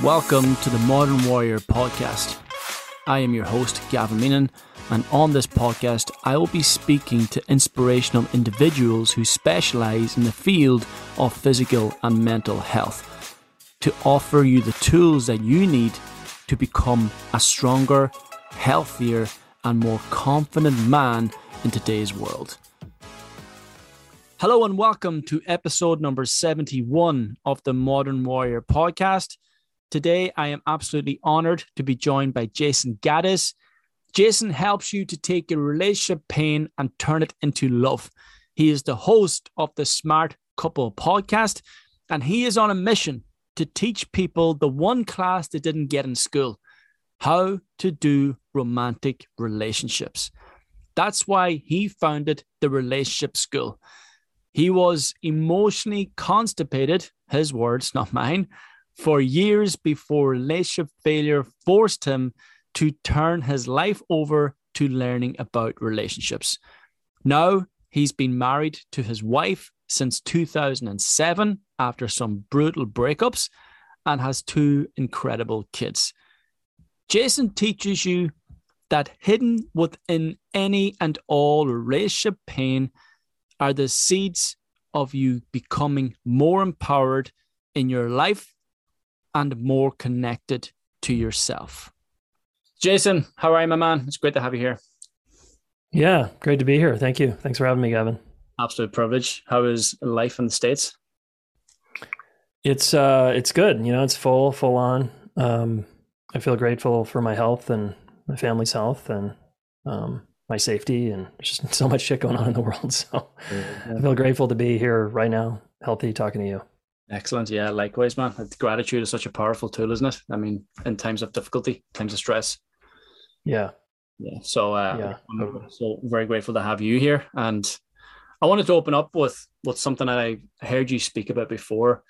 Welcome to the Modern Warrior podcast. I am your host, Gavin Meenan, and on this podcast, I will be speaking to inspirational individuals who specialize in the field of physical and mental health to offer you the tools that you need to become a stronger, healthier, and more confident man in today's world. Hello and welcome to episode number 71 of the Modern Warrior podcast. Today, I am absolutely honored to be joined by Jayson Gaddis. Jayson helps you to take your relationship pain and turn it into love. He is the host of the Smart Couple podcast, and he is on a mission to teach people the one class they didn't get in school how to do romantic relationships. That's why he founded the Relationship School. He was emotionally constipated, his words, not mine, for years before relationship failure forced him to turn his life over to learning about relationships. Now he's been married to his wife since 2007 after some brutal breakups and has two incredible kids. Jayson teaches you that hidden within any and all relationship pain are the seeds of you becoming more empowered in your life and more connected to yourself. Jayson, how are you, my man? It's great to have you here. Yeah, great to be here. Thank you. Thanks for having me, Gavin. Absolute privilege. How is life in the States? It's uh it's good. You know, it's full, full on. Um I feel grateful for my health and my family's health and um my safety and there's just so much shit going on in the world. So yeah. I feel grateful to be here right now, healthy, talking to you. Excellent. Yeah, likewise, man. Gratitude is such a powerful tool, isn't it? I mean, in times of difficulty, times of stress. Yeah. Yeah. So, uh, yeah. I'm so very grateful to have you here. And I wanted to open up with, with something that I heard you speak about before.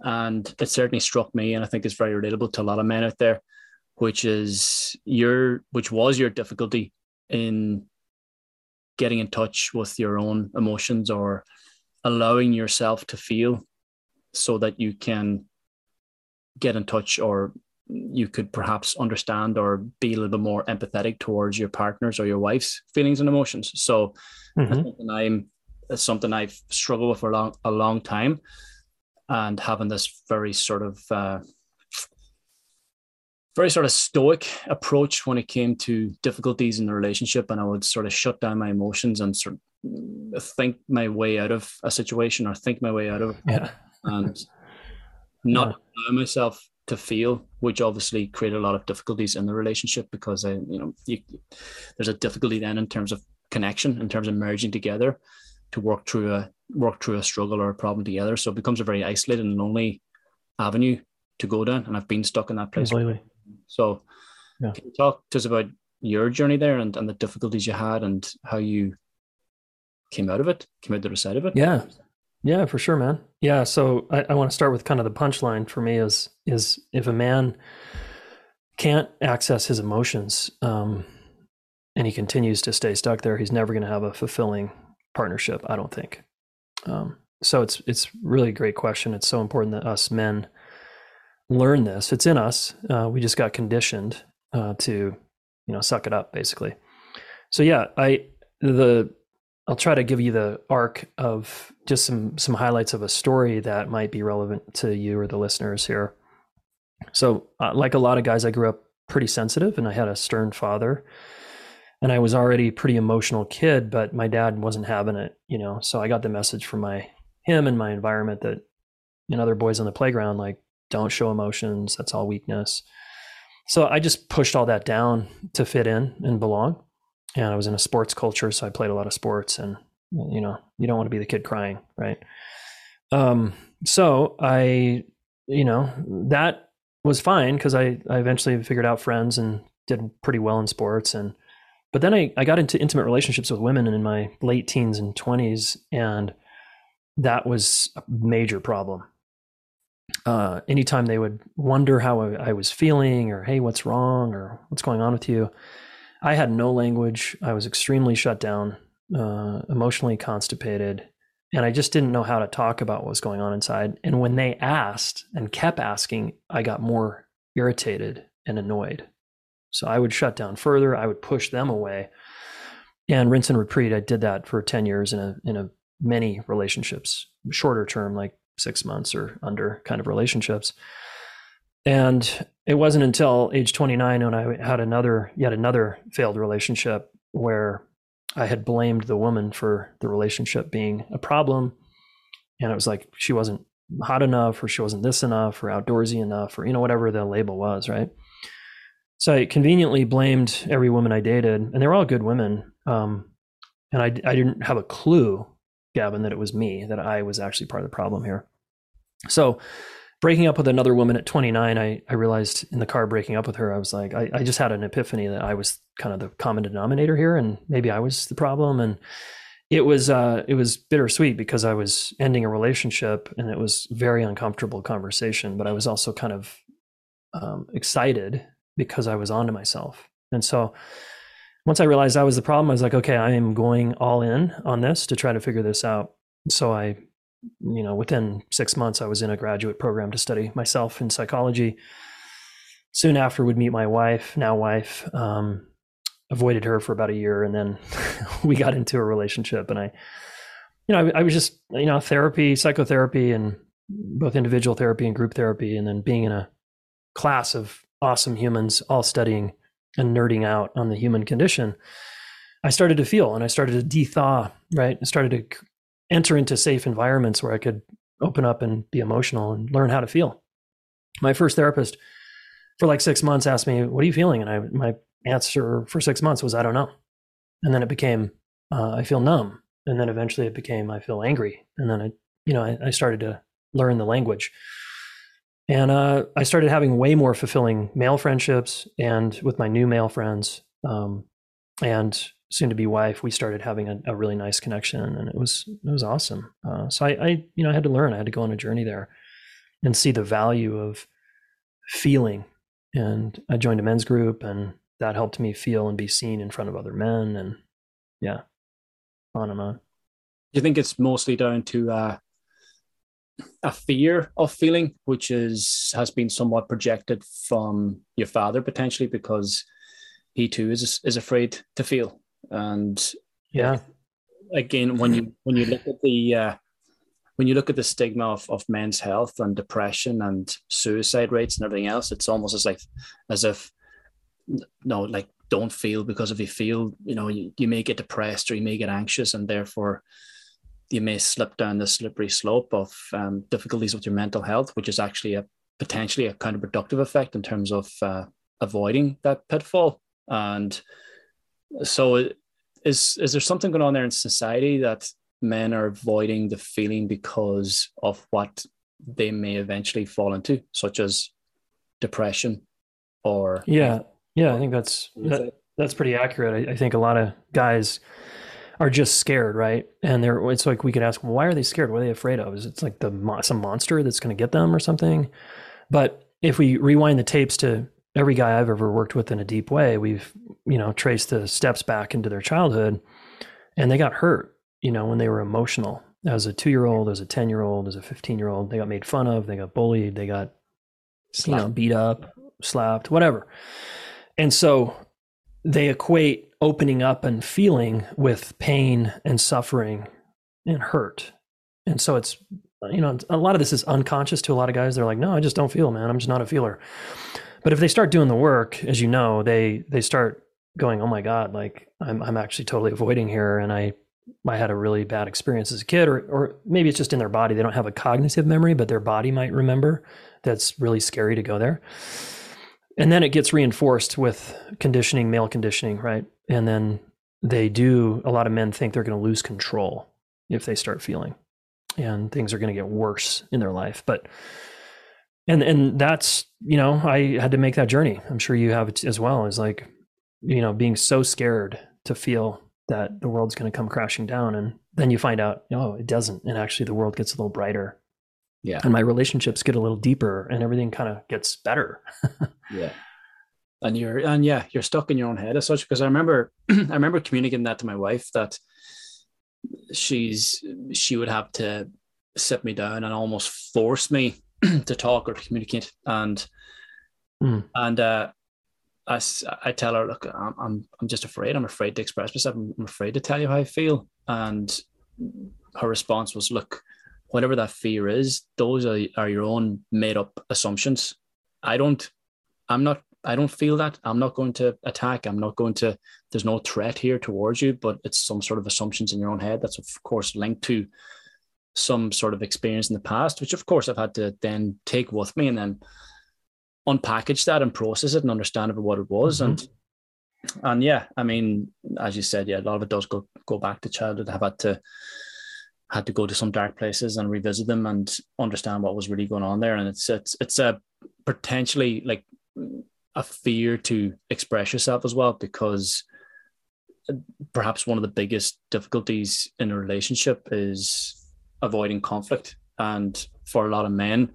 And it certainly struck me. And I think it's very relatable to a lot of men out there, which is your, which was your difficulty in getting in touch with your own emotions or allowing yourself to feel so that you can get in touch or you could perhaps understand or be a little bit more empathetic towards your partner's or your wife's feelings and emotions. So mm-hmm. something I'm something I've struggled with for a long a long time, and having this very sort of uh, very sort of stoic approach when it came to difficulties in the relationship and i would sort of shut down my emotions and sort of think my way out of a situation or think my way out of yeah. And not yeah. allow myself to feel which obviously created a lot of difficulties in the relationship because i you know you, there's a difficulty then in terms of connection in terms of merging together to work through a work through a struggle or a problem together so it becomes a very isolated and lonely avenue to go down and i've been stuck in that place Completely. So, yeah. can you talk to us about your journey there and, and the difficulties you had and how you came out of it, came out the other side of it? Yeah. Yeah, for sure, man. Yeah. So I, I want to start with kind of the punchline for me is is if a man can't access his emotions um, and he continues to stay stuck there, he's never going to have a fulfilling partnership. I don't think. Um, so it's it's really a great question. It's so important that us men learn this. It's in us. Uh, we just got conditioned uh, to, you know, suck it up, basically. So yeah, I the I'll try to give you the arc of just some some highlights of a story that might be relevant to you or the listeners here. So, uh, like a lot of guys, I grew up pretty sensitive, and I had a stern father, and I was already a pretty emotional kid. But my dad wasn't having it, you know. So I got the message from my him and my environment that and other boys on the playground, like don't show emotions. That's all weakness. So I just pushed all that down to fit in and belong. And I was in a sports culture, so I played a lot of sports. And you know, you don't want to be the kid crying, right? Um, so I, you know, that was fine because I I eventually figured out friends and did pretty well in sports and but then I, I got into intimate relationships with women in my late teens and 20s and that was a major problem uh, anytime they would wonder how I was feeling or, hey, what's wrong or what's going on with you, I had no language. I was extremely shut down, uh, emotionally constipated, and I just didn't know how to talk about what was going on inside. And when they asked and kept asking, I got more irritated and annoyed. So I would shut down further. I would push them away. And rinse and repeat. I did that for 10 years in a in a many relationships, shorter term, like six months or under kind of relationships. And it wasn't until age 29 when I had another, yet another failed relationship where I had blamed the woman for the relationship being a problem. And it was like she wasn't hot enough, or she wasn't this enough, or outdoorsy enough, or, you know, whatever the label was, right? So I conveniently blamed every woman I dated, and they were all good women. Um, and I, I didn't have a clue, Gavin, that it was me, that I was actually part of the problem here. So breaking up with another woman at 29, I, I realized in the car breaking up with her, I was like, I, I just had an epiphany that I was kind of the common denominator here, and maybe I was the problem. And it was uh, it was bittersweet because I was ending a relationship, and it was very uncomfortable conversation. But I was also kind of um, excited because I was onto myself, and so once I realized I was the problem, I was like, okay, I am going all in on this to try to figure this out. So I you know, within six months, I was in a graduate program to study myself in psychology. Soon after, would meet my wife, now wife. Um, avoided her for about a year, and then we got into a relationship. And I, you know, I, I was just, you know, therapy, psychotherapy, and both individual therapy and group therapy, and then being in a class of awesome humans, all studying and nerding out on the human condition. I started to feel, and I started to de-thaw. Right, I started to enter into safe environments where I could open up and be emotional and learn how to feel. My first therapist for like six months asked me, "What are you feeling?" And I my answer for six months was, "I don't know." And then it became, uh, "I feel numb." And then eventually it became, "I feel angry." And then I, you know, I, I started to learn the language. And uh, I started having way more fulfilling male friendships and with my new male friends. Um, and soon to be wife, we started having a, a, really nice connection, and it was it was awesome. Uh, so I, I, you know, I had to learn. I had to go on a journey there, and see the value of feeling. And I joined a men's group, and that helped me feel and be seen in front of other men. And yeah, on and on. Do you think it's mostly down to uh, a fear of feeling, which is has been somewhat projected from your father potentially because he too is is afraid to feel and yeah, again, when you when you look at the uh, when you look at the stigma of, of men's health and depression and suicide rates and everything else, it's almost as like as if no, like don't feel because if you feel, you know, you, you may get depressed or you may get anxious and therefore you may slip down the slippery slope of um, difficulties with your mental health, which is actually a potentially a counterproductive effect in terms of uh, avoiding that pitfall. And so is is there something going on there in society that men are avoiding the feeling because of what they may eventually fall into, such as depression or yeah, yeah, I think that's that, that's pretty accurate. I, I, think a lot of guys are just scared, right? And they're it's like we could ask, well, why are they scared? What are they afraid of? Is it like the some monster that's going to get them or something? But if we rewind the tapes to every guy I've ever worked with in a deep way, we've, you know, traced the steps back into their childhood and they got hurt, you know, when they were emotional. As a two year old, as a 10 year old, as a 15 year old, they got made fun of, they got bullied, they got, slapped. you know, beat up, slapped, whatever. And so they equate opening up and feeling with pain and suffering and hurt. And so it's, you know, a lot of this is unconscious to a lot of guys. They're like, no, I just don't feel, man. I'm just not a feeler. But if they start doing the work, as you know, they they start going, "Oh my god, like I'm I'm actually totally avoiding here and I I had a really bad experience as a kid or or maybe it's just in their body. They don't have a cognitive memory, but their body might remember. That's really scary to go there. And then it gets reinforced with conditioning, male conditioning, right? And then they do a lot of men think they're going to lose control if they start feeling and things are going to get worse in their life. But and and that's you know i had to make that journey. I'm sure you have it as well is like you know being so scared to feel that the world's going to come crashing down and then you find out oh it doesn't. And actually the world gets a little brighter. Yeah. And my relationships get a little deeper and everything kind of gets better. Yeah. And you're and yeah you're stuck in your own head as such because i remember i remember communicating that to my wife that she's she would have to sit me down and almost force me to talk or to communicate. And mm. and uh I, I tell her look I'm, I'm i'm just afraid. I'm afraid to express myself. I'm afraid to tell you how i feel. And her response was look whatever that fear is those are, are your own made up assumptions. I don't i'm not i don't feel that. I'm not going to attack. I'm not going to there's no threat here towards you but it's some sort of assumptions in your own head that's of course linked to some sort of experience in the past, which of course I've had to then take with me and then unpackage that and process it and understand what it was. Mm-hmm. And and yeah, I mean, as you said, yeah, a lot of it does go go back to childhood. I've had to had to go to some dark places and revisit them and understand what was really going on there. And it's it's it's a potentially like a fear to express yourself as well because perhaps one of the biggest difficulties in a relationship is avoiding conflict. And for a lot of men,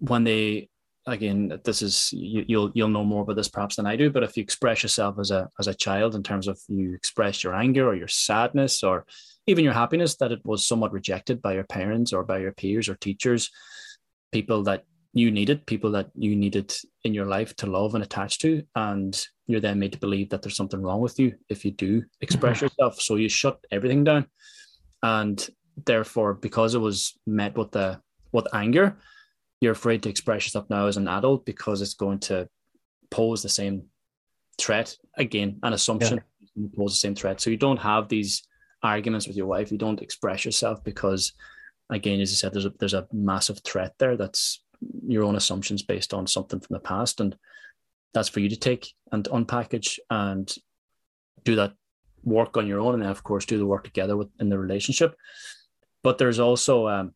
when they again, this is you, you'll you'll know more about this perhaps than I do. But if you express yourself as a as a child in terms of you express your anger or your sadness or even your happiness that it was somewhat rejected by your parents or by your peers or teachers, people that you needed, people that you needed in your life to love and attach to, and you're then made to believe that there's something wrong with you if you do express mm-hmm. yourself. So you shut everything down and therefore because it was met with the with anger you're afraid to express yourself now as an adult because it's going to pose the same threat again an assumption yeah. pose the same threat. So you don't have these arguments with your wife. You don't express yourself because again as you said there's a there's a massive threat there that's your own assumptions based on something from the past. And that's for you to take and unpackage and do that work on your own and then of course do the work together with in the relationship. But there's also um,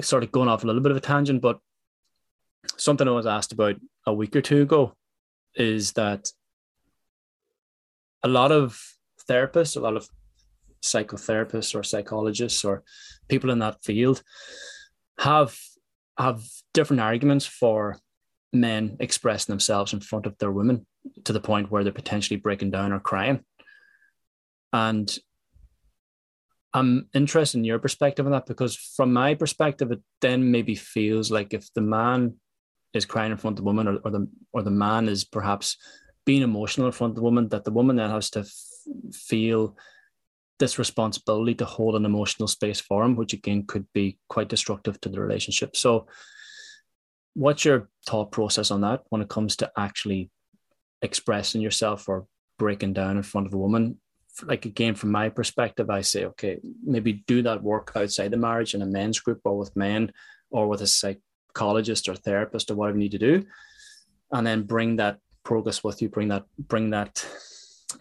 sort of going off a little bit of a tangent but something i was asked about a week or two ago is that a lot of therapists a lot of psychotherapists or psychologists or people in that field have have different arguments for men expressing themselves in front of their women to the point where they're potentially breaking down or crying. And I'm interested in your perspective on that because, from my perspective, it then maybe feels like if the man is crying in front of the woman, or, or the or the man is perhaps being emotional in front of the woman, that the woman then has to f- feel this responsibility to hold an emotional space for him, which again could be quite destructive to the relationship. So, what's your thought process on that when it comes to actually expressing yourself or breaking down in front of a woman like again from my perspective i say okay maybe do that work outside the marriage in a men's group or with men or with a psychologist or therapist or whatever you need to do and then bring that progress with you bring that bring that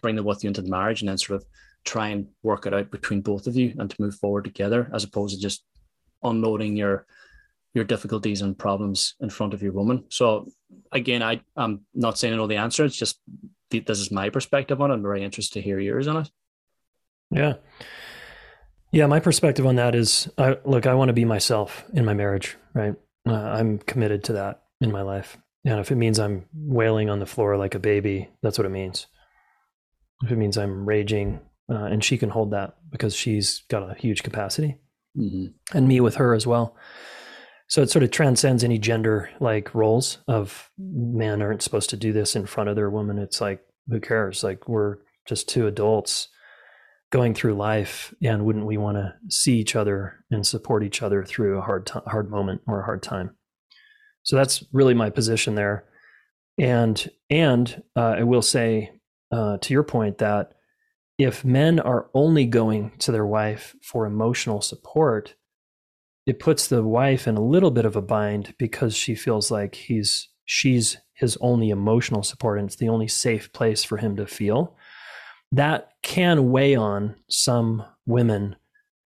bring that with you into the marriage and then sort of try and work it out between both of you and to move forward together as opposed to just unloading your your difficulties and problems in front of your woman. So again, I, I'm not saying I know the answer. It's just this is my perspective on it. I'm very interested to hear yours on it. Yeah. Yeah, my perspective on that is, I, look, I want to be myself in my marriage, right? Uh, I'm committed to that in my life, and if it means I'm wailing on the floor like a baby, that's what it means. If it means I'm raging, uh, and she can hold that because she's got a huge capacity, mm-hmm. and me with her as well. So it sort of transcends any gender like roles of men aren't supposed to do this in front of their woman. It's like, who cares? Like we're just two adults going through life and wouldn't we want to see each other and support each other through a hard t- hard moment or a hard time so that's really my position there and and uh, i will say uh, to your point that if men are only going to their wife for emotional support it puts the wife in a little bit of a bind because she feels like he's she's his only emotional support and it's the only safe place for him to feel. That can weigh on some women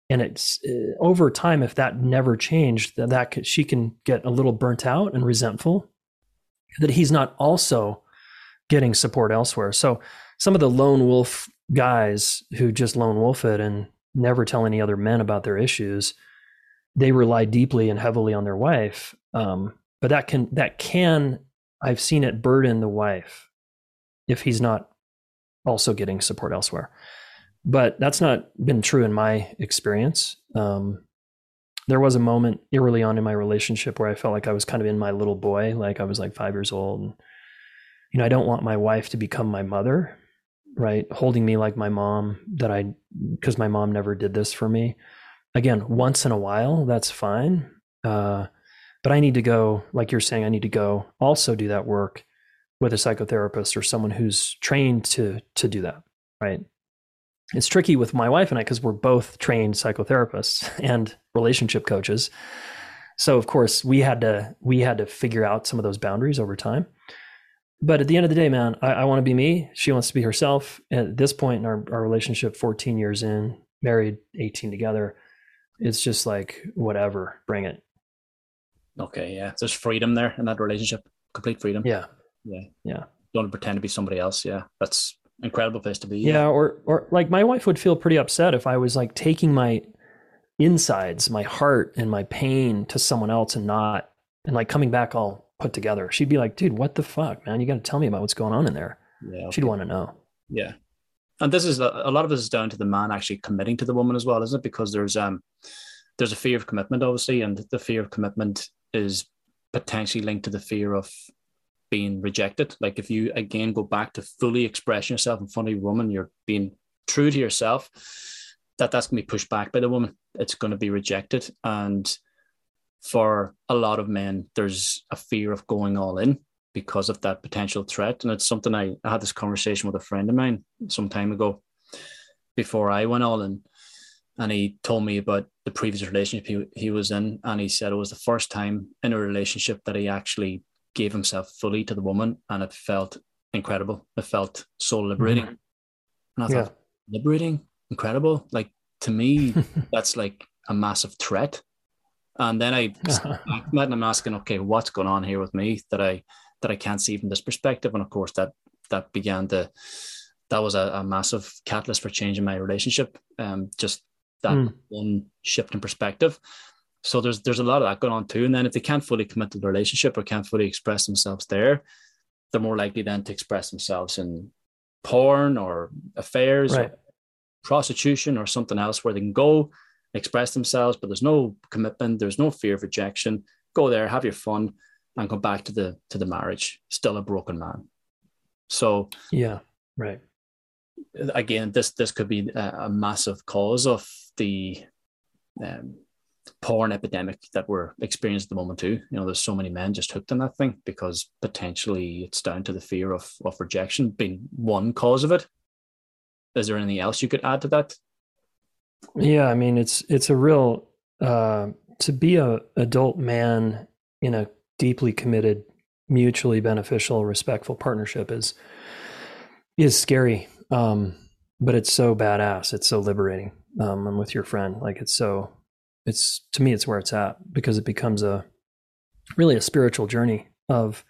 and it's uh, over time if that never changed that, that could, she can get a little burnt out and resentful that he's not also getting support elsewhere. So some of the lone wolf guys who just lone wolf it and never tell any other men about their issues they rely deeply and heavily on their wife. Um, but that can that can I've seen it burden the wife if he's not also getting support elsewhere. But that's not been true in my experience. Um, there was a moment early on in my relationship where I felt like I was kind of in my little boy, like I was like five years old. And, you know, I don't want my wife to become my mother, right? Holding me like my mom, that I, because my mom never did this for me. Again, once in a while, that's fine. Uh, but I need to go, like you're saying, I need to go also do that work with a psychotherapist or someone who's trained to to do that, right? It's tricky with my wife and I because we're both trained psychotherapists and relationship coaches. So of course we had to we had to figure out some of those boundaries over time. But at the end of the day, man, I, I want to be me. She wants to be herself. At this point in our, our relationship, 14 years in, married, 18 together, it's just like whatever, bring it. Okay, yeah. There's freedom there in that relationship. Complete freedom. Yeah. Yeah. Yeah. Don't pretend to be somebody else. Yeah. That's incredible place to be. Yeah. Or or like my wife would feel pretty upset if I was like taking my insides, my heart and my pain to someone else and not and like coming back all put together. She'd be like, dude, what the fuck, man? You gotta tell me about what's going on in there. Yeah. Okay. She'd want to know. Yeah. And this is a, lot of this is down to the man actually committing to the woman as well, isn't it? Because there's um there's a fear of commitment, obviously, and the fear of commitment is potentially linked to the fear of being rejected. Like if you again go back to fully expressing yourself in front of a woman, you're being true to yourself. That that's gonna be pushed back by the woman. It's going to be rejected, and for a lot of men, there's a fear of going all in because of that potential threat. And it's something I, I had this conversation with a friend of mine some time ago before I went all in. And he told me about the previous relationship he, he was in. And he said it was the first time in a relationship that he actually gave himself fully to the woman. And it felt incredible. It felt so liberating. Mm-hmm. and i yeah. thought liberating? Incredible? Like to me that's like a massive threat. And then i met and i'm asking okay what's going on here with me that i that i can't see from this perspective and of course that that began to that was a, a massive catalyst for changing my relationship um just that mm. one shift in perspective. So there's there's a lot of that going on too. And then if they can't fully commit to the relationship or can't fully express themselves there, they're more likely then to express themselves in porn or affairs right. or prostitution or something else where they can go express themselves, but there's no commitment, there's no fear of rejection. Go there, have your fun, and come back to the to the marriage. Still a broken man. So yeah, right. Again, this this could be a, a massive cause of the um, porn epidemic that we're experiencing at the moment too. You know, there's so many men just hooked on that thing because potentially it's down to the fear of of rejection being one cause of it. Is there anything else you could add to that? Yeah, I mean it's it's a real uh, to be a adult man in a deeply committed, mutually beneficial, respectful partnership is is scary. Um, but it's so badass. It's so liberating um, I'm with your friend. Like it's so, it's to me, it's where it's at because it becomes a really a spiritual journey of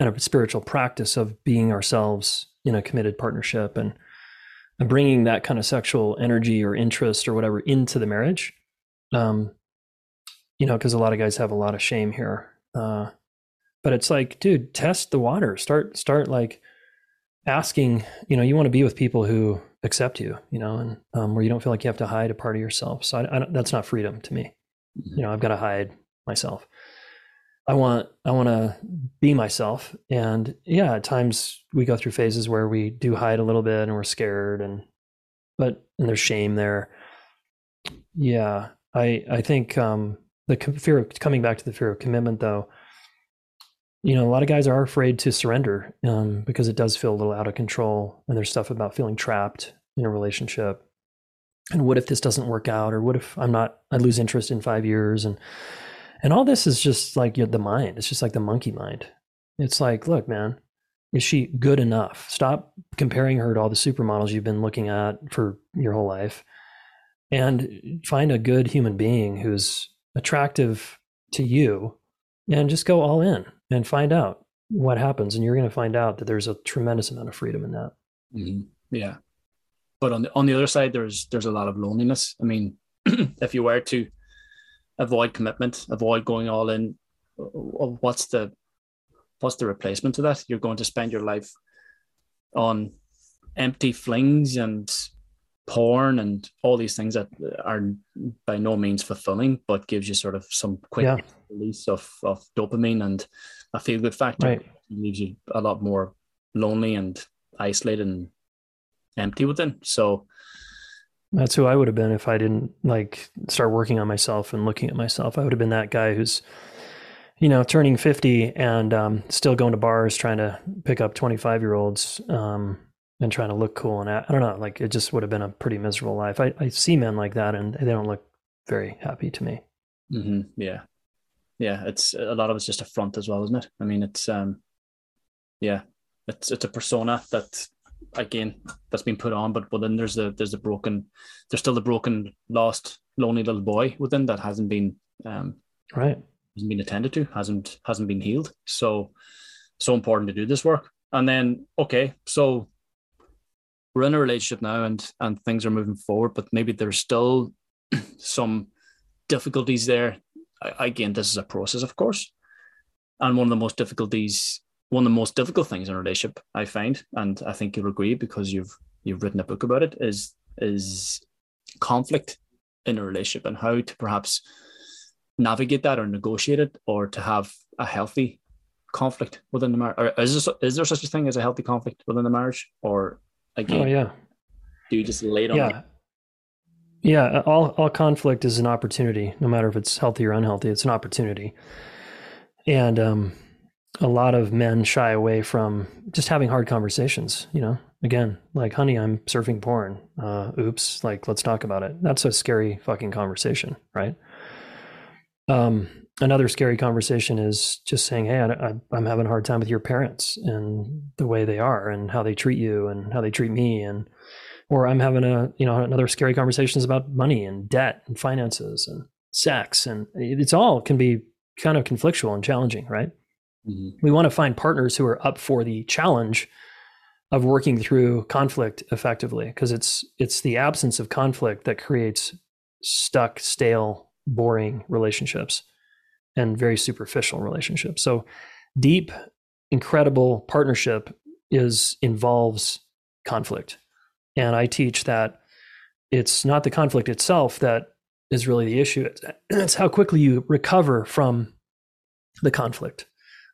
and a spiritual practice of being ourselves in a committed partnership and, and bringing that kind of sexual energy or interest or whatever into the marriage. Um, you know, because a lot of guys have a lot of shame here. Uh, but it's like, dude, test the water. Start, start like asking. You know, you want to be with people who accept you, you know, and um, where you don't feel like you have to hide a part of yourself. So I, I that's not freedom to me. Mm-hmm. You know, I've got to hide myself. I want I want to be myself, and yeah, at times we go through phases where we do hide a little bit and we're scared, and but and there's shame there. Yeah, I I think um, the fear of coming back to the fear of commitment, though you know, a lot of guys are afraid to surrender um, because it does feel a little out of control. And there's stuff about feeling trapped in a relationship. And what if this doesn't work out? Or what if I'm not, I lose interest in five years? And, and all this is just like you know, the mind. It's just like the monkey mind. It's like, look, man, is she good enough? Stop comparing her to all the supermodels you've been looking at for your whole life and find a good human being who's attractive to you and just go all in and find out what happens. And you're going to find out that there's a tremendous amount of freedom in that. Mm-hmm. Yeah. But on the, on the other side, there's, there's a lot of loneliness. I mean, if you were to avoid commitment, avoid going all in, what's the, what's the replacement to that? You're going to spend your life on empty flings and porn and all these things that are by no means fulfilling, but gives you sort of some quick yeah. release of, of dopamine and a feel good factor. Right. leaves you a lot more lonely and isolated and empty within. So that's who I would have been if I didn't like start working on myself and looking at myself. I would have been that guy who's, you know, turning 50 and um, still going to bars trying to pick up 25 year olds um, and trying to look cool. And I, I, don't know, like it just would have been a pretty miserable life. I, I see men like that and they don't look very happy to me. Mm-hmm. Yeah. Yeah. It's a lot of it's just a front as well, isn't it? I mean, it's, um, yeah, it's, it's a persona that again that's been put on, but but then there's the there's the broken there's still the broken, lost, lonely little boy within that hasn't been um right hasn't been attended to, hasn't hasn't been healed. So so important to do this work. And then okay, so we're in a relationship now and and things are moving forward, but maybe there's still some difficulties there. I, again, this is a process, of course. And one of the most difficulties one of the most difficult things in a relationship I find, and I think you'll agree because you've you've written a book about it, is is conflict in a relationship and how to perhaps navigate that or negotiate it or to have a healthy conflict within the marriage. Or is there, is there such a thing as a healthy conflict within the marriage? Or again, oh, yeah. do you just lay on? Yeah. Yeah, all, all conflict is an opportunity, no matter if it's healthy or unhealthy, it's an opportunity. And um, a lot of men shy away from just having hard conversations, you know, again, like, honey, I'm surfing porn. Uh, oops. Like, let's talk about it. That's a scary fucking conversation. Right. Um, another scary conversation is just saying, Hey, I, am having a hard time with your parents and the way they are and how they treat you and how they treat me. And, or I'm having a, you know, another scary conversations about money and debt and finances and sex. And it's all can be kind of conflictual and challenging. Right. Mm-hmm. We want to find partners who are up for the challenge of working through conflict effectively because it's it's the absence of conflict that creates stuck, stale, boring relationships and very superficial relationships. So deep, incredible partnership is involves conflict. And I teach that it's not the conflict itself that is really the issue. It's, it's how quickly you recover from the conflict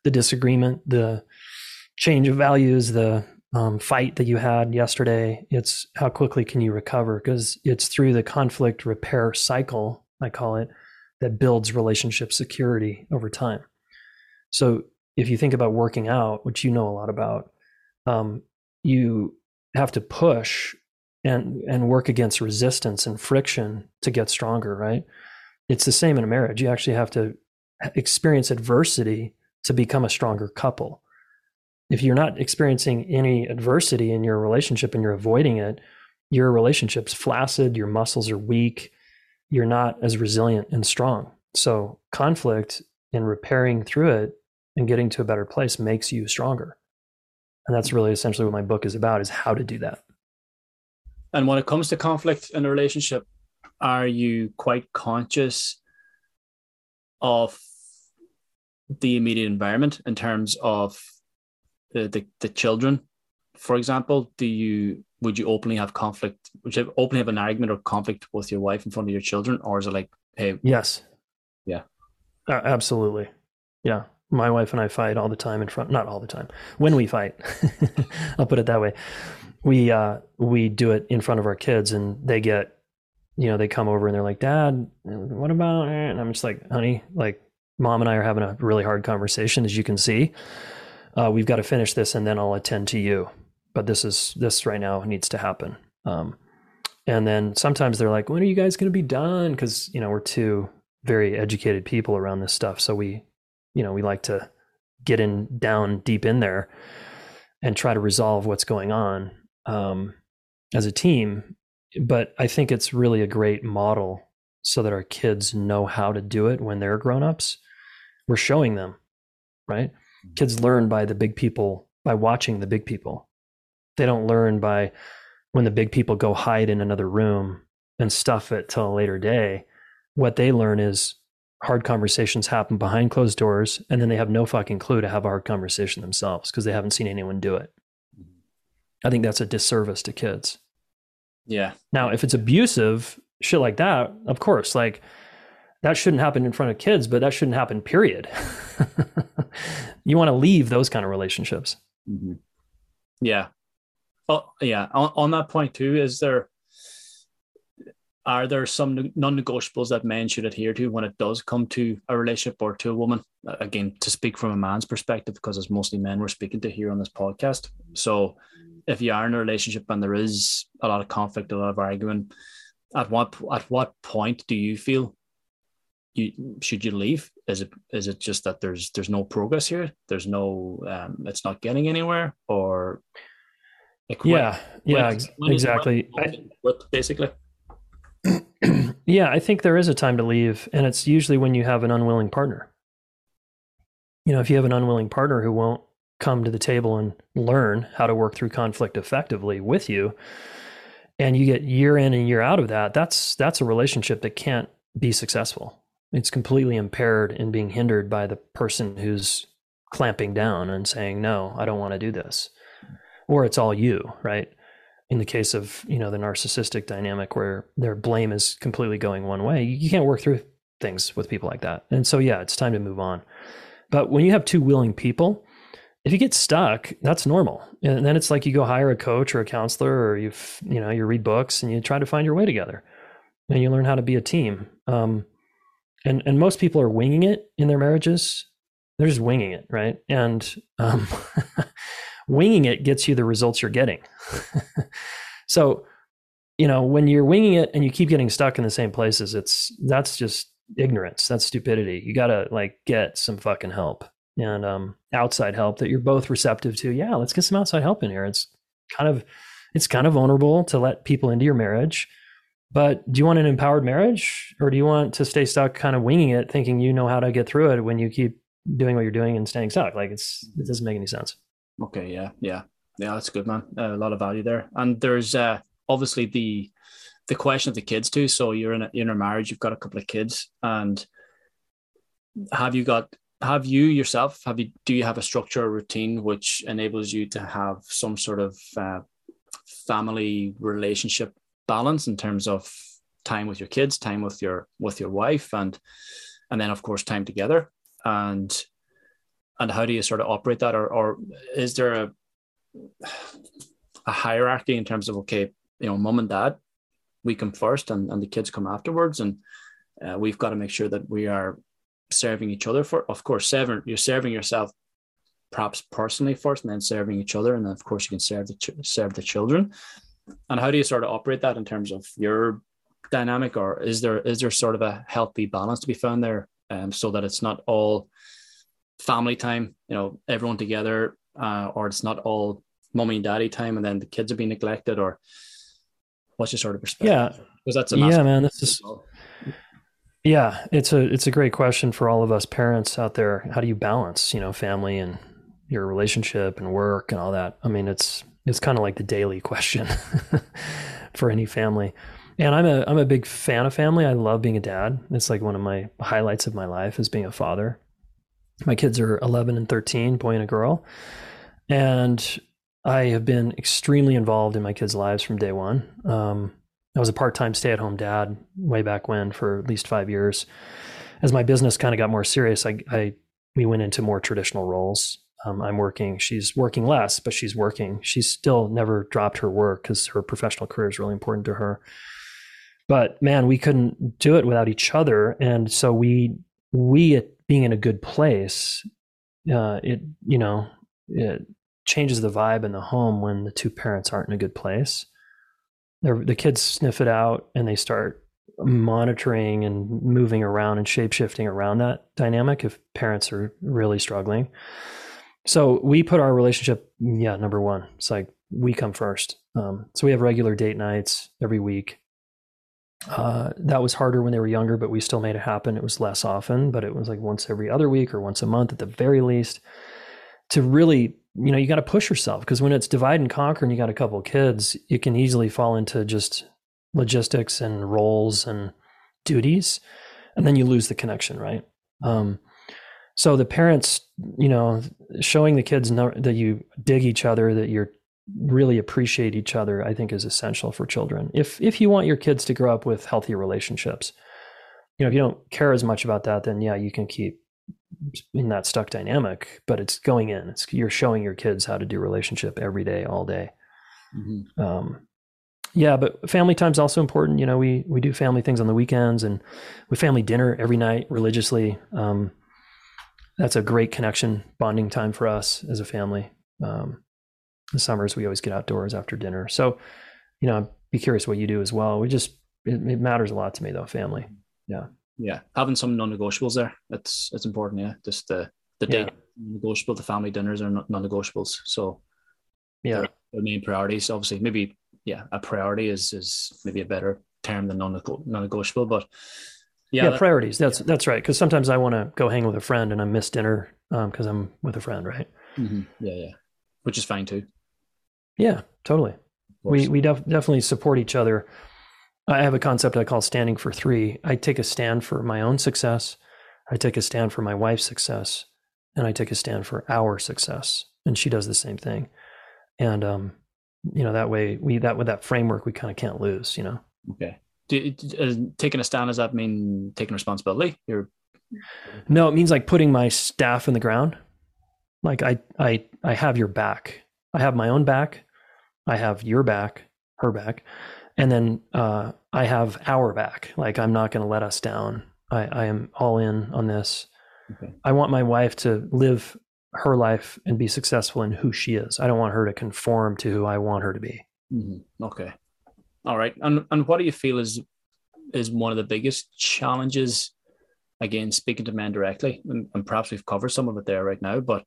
the disagreement, the change of values, the um, fight that you had yesterday. It's how quickly can you recover? Because it's through the conflict repair cycle, I call it, that builds relationship security over time. So if you think about working out, which you know a lot about, um, you have to push and and work against resistance and friction to get stronger, right? It's the same in a marriage. You actually have to experience adversity to become a stronger couple. If you're not experiencing any adversity in your relationship and you're avoiding it, your relationship's flaccid, your muscles are weak, you're not as resilient and strong. So, conflict and repairing through it and getting to a better place makes you stronger. And that's really essentially what my book is about is how to do that. And when it comes to conflict in a relationship, are you quite conscious of the immediate environment in terms of the, the, the children for example do you would you openly have conflict would you openly have an argument or conflict with your wife in front of your children or is it like hey yes yeah uh, absolutely yeah my wife and i fight all the time in front not all the time when we fight i'll put it that way we uh we do it in front of our kids and they get you know they come over and they're like dad what about it? and i'm just like honey like mom and I are having a really hard conversation, as you can see. Uh, we've got to finish this, and then I'll attend to you. But this is this right now needs to happen. Um, and then sometimes they're like, "When are you guys going to be done?" Because you know we're two very educated people around this stuff, so we, you know, we like to get in down deep in there and try to resolve what's going on um, as a team. But I think it's really a great model so that our kids know how to do it when they're grown-ups we're showing them, right? Mm-hmm. Kids learn by the big people, by watching the big people. They don't learn by when the big people go hide in another room and stuff it till a later day. What they learn is hard conversations happen behind closed doors, and then they have no fucking clue to have a hard conversation themselves because they haven't seen anyone do it. I think that's a disservice to kids. Yeah. Now, if it's abusive, shit like that, of course, like that shouldn't happen in front of kids, but that shouldn't happen, period. you want to leave those kind of relationships. Mm-hmm. Yeah. Oh, yeah. On, on that point, too, is there, are there some non-negotiables that men should adhere to when it does come to a relationship or to a woman? Again to speak from a man's perspective because it's mostly men we're speaking to here on this podcast. So if you are in a relationship and there is a lot of conflict a lot of arguing at what at what point do you feel you should you leave? Is it is it just that there's there's no progress here? There's no um it's not getting anywhere? Or like yeah when, yeah when exactly basically yeah, I think there is a time to leave, and it's usually when you have an unwilling partner. You know, if you have an unwilling partner who won't come to the table and learn how to work through conflict effectively with you, and you get year in and year out of that, that's that's a relationship that can't be successful. It's completely impaired and being hindered by the person who's clamping down and saying, "No, I don't want to do this," or it's all you, right? in the case of you know the narcissistic dynamic where their blame is completely going one way you can't work through things with people like that. And so yeah it's time to move on. But when you have two willing people if you get stuck that's normal. And then it's like you go hire a coach or a counselor or you you know you read books and you try to find your way together and you learn how to be a team. Um, and and most people are winging it in their marriages. They're just winging it right? And um, winging it gets you the results you're getting. so, you know, when you're winging it and you keep getting stuck in the same places, it's that's just ignorance. That's stupidity. You got to like get some fucking help and um, outside help that you're both receptive to. Yeah, let's get some outside help in here. It's kind of it's kind of vulnerable to let people into your marriage. But do you want an empowered marriage or do you want to stay stuck kind of winging it thinking you know how to get through it when you keep doing what you're doing and staying stuck? Like it's it doesn't make any sense. Okay, yeah, yeah, yeah. That's good, man. Uh, a lot of value there. And there's uh, obviously the the question of the kids too. So you're in a you're in a marriage. You've got a couple of kids, and have you got have you yourself have you do you have a structure or routine which enables you to have some sort of uh, family relationship balance in terms of time with your kids time with your with your wife and and then of course time together and and how do you sort of operate that? Or, or is there a, a hierarchy in terms of okay you know mom and dad we come first and, and the kids come afterwards. And uh, we've got to make sure that we are serving each other for of course serving you're serving yourself perhaps personally first and then serving each other. And then of course you can serve the ch- serve the children. And how do you sort of operate that in terms of your dynamic? Or is there is there sort of a healthy balance to be found there um, so that it's not all family time, you know, everyone together, uh, or it's not all mommy and daddy time, and then the kids are being neglected, or what's your sort of perspective? Yeah, because that's a yeah, man. This is yeah, it's a it's a great question for all of us parents out there. How do you balance, you know, family and your relationship and work and all that? I mean, it's it's kind of like the daily question for any family. And I'm a I'm a big fan of family. I love being a dad. It's like one of my highlights of my life is being a father. My kids are 11 and 13, boy and a girl. And I have been extremely involved in my kids' lives from day one. Um, I was a part time stay at home dad way back when for at least five years. As my business kind of got more serious, I, I we went into more traditional roles. Um, I'm working. She's working less, but she's working. She's still never dropped her work because her professional career is really important to her. But man, we couldn't do it without each other, and so we we being in a good place, uh, it you know it changes the vibe in the home when the two parents aren't in a good place. They're, the kids sniff it out and they start monitoring and moving around and shape shifting around that dynamic if parents are really struggling. So we put our relationship, yeah, number one. It's like we come first. Um, so we have regular date nights every week. Uh, that was harder when they were younger, but we still made it happen. It was less often, but it was like once every other week or once a month at the very least. To really, you know, you got to push yourself because when it's divide and conquer and you got a couple kids, you can easily fall into just logistics and roles and duties, and then you lose the connection, right? Um, so the parents, you know, showing the kids that you dig each other, that you're really appreciate each other, I think is essential for children. If if you want your kids to grow up with healthy relationships, you know, if you don't care as much about that, then yeah, you can keep in that stuck dynamic, but it's going in. It's you're showing your kids how to do relationship every day, all day. Mm-hmm. Um, yeah, but family time's also important. You know, we we do family things on the weekends, and we family dinner every night religiously. Um, that's a great connection, bonding time for us as a family. Um, the summers we always get outdoors after dinner. So, you know, I'd be curious what you do as well. We just it, it matters a lot to me though, family. Yeah. Yeah. Having some non-negotiables there. It's it's important. Yeah. Just the the day yeah. negotiable, the family dinners are non-negotiables. So yeah, the main priorities. Obviously, maybe yeah, a priority is is maybe a better term than non-negotiable, but yeah, yeah that, priorities. That's yeah. that's right. Because sometimes I want to go hang with a friend and I miss dinner because um, I'm with a friend, right? Mm-hmm. Yeah, yeah, which is fine too. Yeah, totally. We we def- definitely support each other. I have a concept I call standing for three. I take a stand for my own success. I take a stand for my wife's success, and I take a stand for our success. And she does the same thing. And um, you know that way we that with that framework we kind of can't lose. You know. Okay. Do, uh, taking a stand does that mean taking responsibility? You're no, it means like putting my staff in the ground. Like I I I have your back. I have my own back. I have your back, her back, and then uh, I have our back. Like I'm not going to let us down. I, I am all in on this. Okay. I want my wife to live her life and be successful in who she is. I don't want her to conform to who I want her to be. Mm-hmm. Okay. All right. And and what do you feel is is one of the biggest challenges? Again, speaking to men directly, and, and perhaps we've covered some of it there right now, but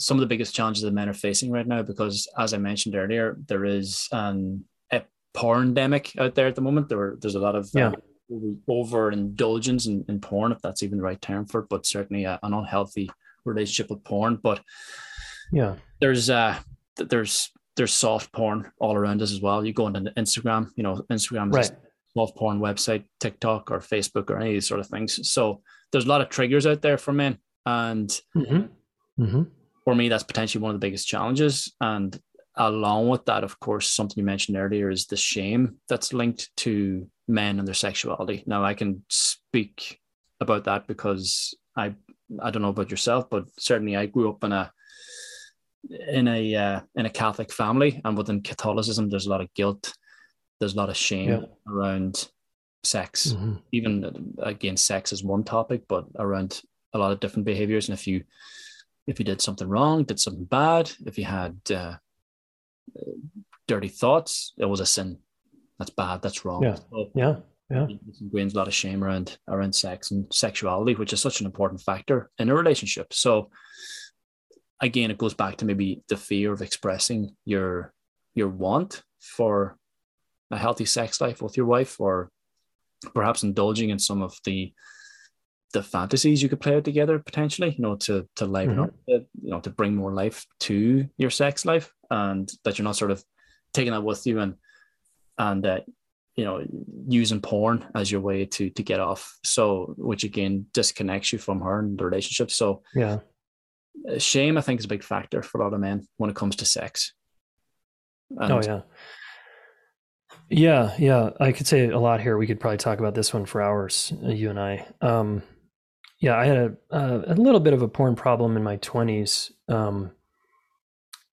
some of the biggest challenges that men are facing right now because as i mentioned earlier there is um, a porn demic out there at the moment there there's a lot of yeah. um, overindulgence in, in porn if that's even the right term for it but certainly a, an unhealthy relationship with porn but yeah there's uh there's there's soft porn all around us as well you go into instagram you know instagram is right. soft porn website tiktok or facebook or any of these sort of things so there's a lot of triggers out there for men and mm-hmm. Mm-hmm for me, that's potentially one of the biggest challenges. And along with that, of course, something you mentioned earlier is the shame that's linked to men and their sexuality. Now, I can speak about that because I I don't know about yourself, but certainly I grew up in a in a uh, in a Catholic family, and within Catholicism, there's a lot of guilt, there's a lot of shame yeah. around sex. Mm-hmm. Even again, sex is one topic, but around a lot of different behaviors. And if you if you did something wrong, did something bad, if you had uh, dirty thoughts, it was a sin. That's bad. That's wrong. Yeah. So, yeah. Yeah. There's a lot of shame around around sex and sexuality, which is such an important factor in a relationship. So again, it goes back to maybe the fear of expressing your your want for a healthy sex life with your wife, or perhaps indulging in some of the the fantasies you could play out together potentially, you know, to to liven mm-hmm. up, you know, to bring more life to your sex life, and that you're not sort of taking that with you and and uh, you know using porn as your way to to get off. So, which again disconnects you from her and the relationship. So, yeah, uh, shame I think is a big factor for a lot of men when it comes to sex. And oh yeah. Yeah, yeah, I could say a lot here. We could probably talk about this one for hours, you and I. Um, yeah, I had a, a, a little bit of a porn problem in my 20s. Um,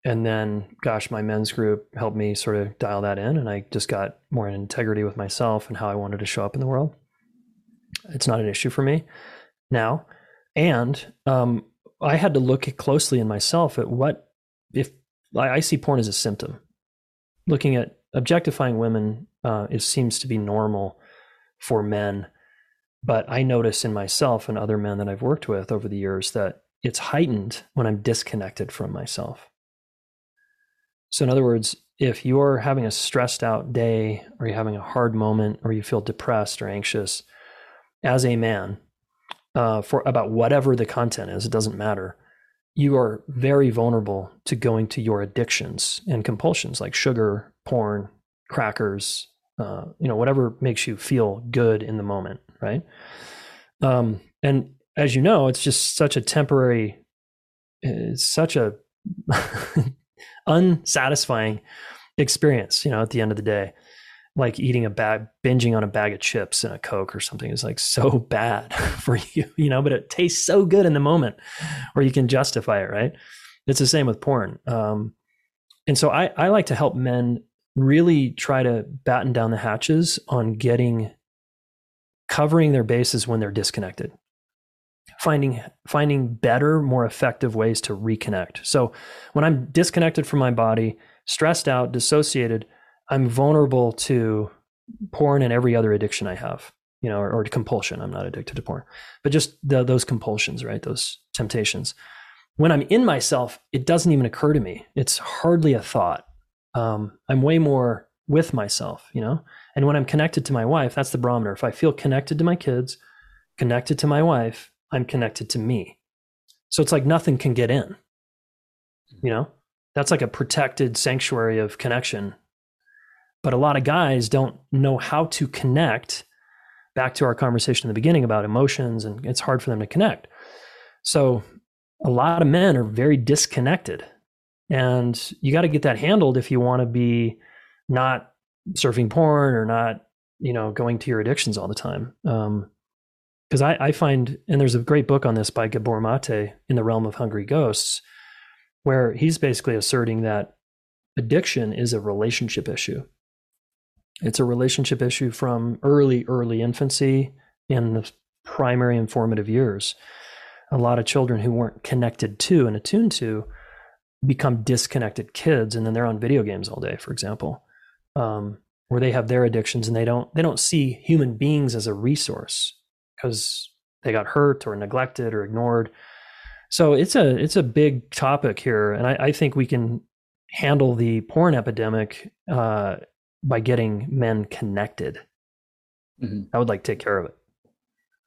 and then, gosh, my men's group helped me sort of dial that in. And I just got more in integrity with myself and how I wanted to show up in the world. It's not an issue for me now. And um, I had to look closely in myself at what, if I, I see porn as a symptom. Looking at objectifying women, uh, it seems to be normal for men but I notice in myself and other men that I've worked with over the years that it's heightened when I'm disconnected from myself. So, in other words, if you're having a stressed out day or you're having a hard moment or you feel depressed or anxious as a man uh, for about whatever the content is, it doesn't matter. You are very vulnerable to going to your addictions and compulsions like sugar, porn, crackers, uh, you know, whatever makes you feel good in the moment right? Um, and as you know, it's just such a temporary, it's such a unsatisfying experience, you know, at the end of the day. Like eating a bag, binging on a bag of chips and a Coke or something is like so bad for you, you know, but it tastes so good in the moment or you can justify it, right? It's the same with porn. Um, and so I, I like to help men really try to batten down the hatches on getting covering their bases when they're disconnected. Finding finding better more effective ways to reconnect. So when i'm disconnected from my body stressed out dissociated i'm vulnerable to porn and every other addiction i have you know or, or compulsion. I'm not addicted to porn but just the, those compulsions right? Those temptations. When i'm in myself it doesn't even occur to me. It's hardly a thought um, i'm way more with myself you know and when i'm connected to my wife that's the barometer if i feel connected to my kids connected to my wife I'm connected to me. So it's like nothing can get in. You know, that's like a protected sanctuary of connection. But a lot of guys don't know how to connect back to our conversation in the beginning about emotions, and it's hard for them to connect. So a lot of men are very disconnected. And you got to get that handled if you want to be not surfing porn or not, you know, going to your addictions all the time. Um, because I, I, find, and there's a great book on this by Gabor Mate in the realm of hungry ghosts, where he's basically asserting that addiction is a relationship issue. It's a relationship issue from early, early infancy in the primary and formative years. A lot of children who weren't connected to and attuned to become disconnected kids, and then they're on video games all day, for example, um, where they have their addictions and they don't they don't see human beings as a resource because they got hurt or neglected or ignored. So it's a it's a big topic here, and I, I think we can handle the porn epidemic uh, by getting men connected. Mm-hmm. I would like to take care of it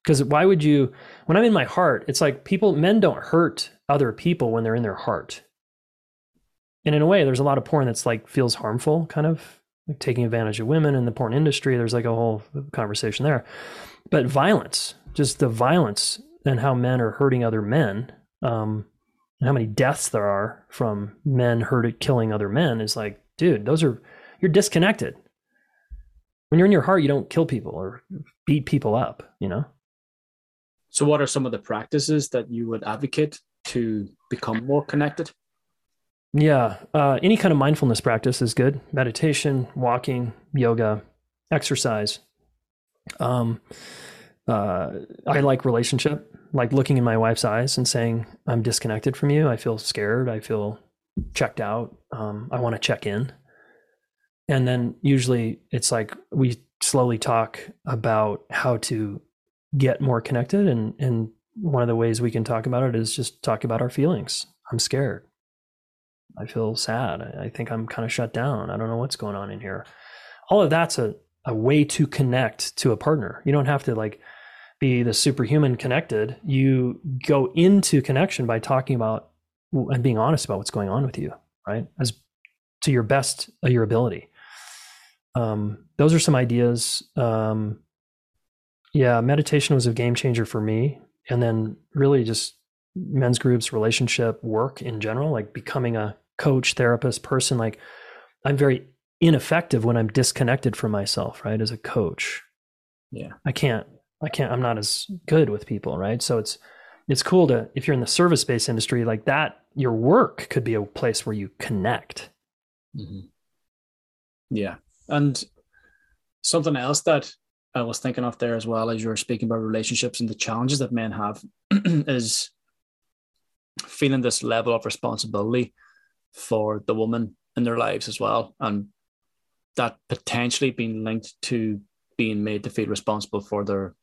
because why would you? When I'm in my heart, it's like people men don't hurt other people when they're in their heart. And in a way, there's a lot of porn that's like feels harmful, kind of like taking advantage of women in the porn industry. There's like a whole conversation there but violence, just the violence and how men are hurting other men, um, and how many deaths there are from men hurt killing other men is like, dude, those are you're disconnected. When you're in your heart, you don't kill people or beat people up, you know. So, what are some of the practices that you would advocate to become more connected? Yeah, uh, any kind of mindfulness practice is good. Meditation, walking, yoga, exercise. Um, uh, I like relationship, like looking in my wife's eyes and saying, I'm disconnected from you. I feel scared. I feel checked out. Um, I want to check in. And then usually it's like we slowly talk about how to get more connected. And, and one of the ways we can talk about it is just talk about our feelings. I'm scared. I feel sad. I, think I'm kind of shut down. I don't know what's going on in here. All of that's a, a way to connect to a partner. You don't have to like be the superhuman connected. You go into connection by talking about and being honest about what's going on with you, right? As to your best of your ability. Um, those are some ideas. Um, yeah, meditation was a game changer for me. And then really just men's groups, relationship work in general, like becoming a coach, therapist, person. Like I'm very ineffective when I'm disconnected from myself, right? As a coach. Yeah. I can't, I can't, I'm not as good with people, right? So it's, it's cool to, if you're in the service based industry like that, your work could be a place where you connect. Mm-hmm. Yeah. And something else that I was thinking of there as well as you were speaking about relationships and the challenges that men have is feeling this level of responsibility for the woman in their lives as well. And that potentially being linked to being made to feel responsible for their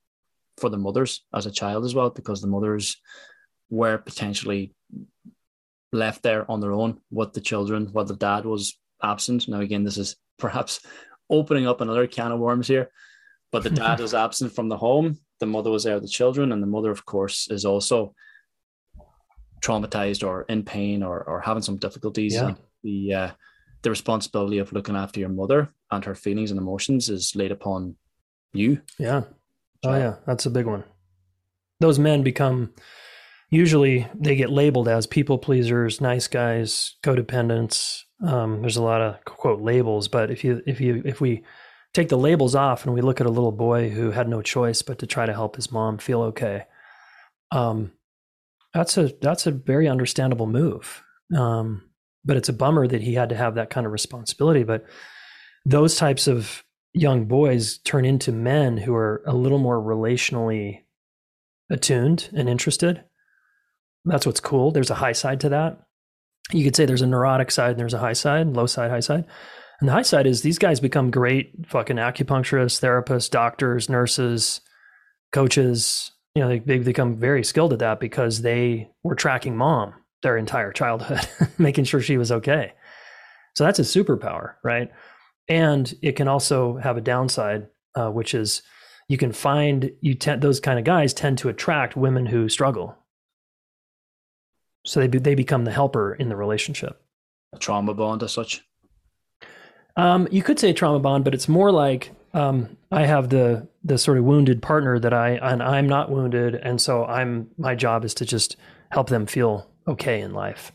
for the mothers as a child as well, because the mothers were potentially left there on their own with the children while the dad was absent. Now, again, this is perhaps opening up another can of worms here, but the dad was absent from the home. The mother was there with the children, and the mother, of course, is also traumatized or in pain or, or having some difficulties. Yeah. The uh, the responsibility of looking after your mother and her feelings and emotions is laid upon you. Yeah. Oh yeah, that's a big one. Those men become usually they get labeled as people pleasers, nice guys, codependents. Um, there's a lot of quote labels, but if you if you if we take the labels off and we look at a little boy who had no choice but to try to help his mom feel okay, um, that's a that's a very understandable move. Um, but it's a bummer that he had to have that kind of responsibility. But those types of young boys turn into men who are a little more relationally attuned and interested. That's what's cool. There's a high side to that. You could say there's a neurotic side and there's a high side, low side, high side. And the high side is these guys become great fucking acupuncturists, therapists, doctors, nurses, coaches. You know, they, they become very skilled at that because they were tracking mom their entire childhood, making sure she was okay. So that's a superpower, right? And it can also have a downside, uh, which is you can find you tend those kind of guys tend to attract women who struggle. So they be, they become the helper in the relationship. A trauma bond as such. Um, you could say trauma bond, but it's more like um, I have the the sort of wounded partner that I and I'm not wounded, and so I'm my job is to just help them feel okay in life.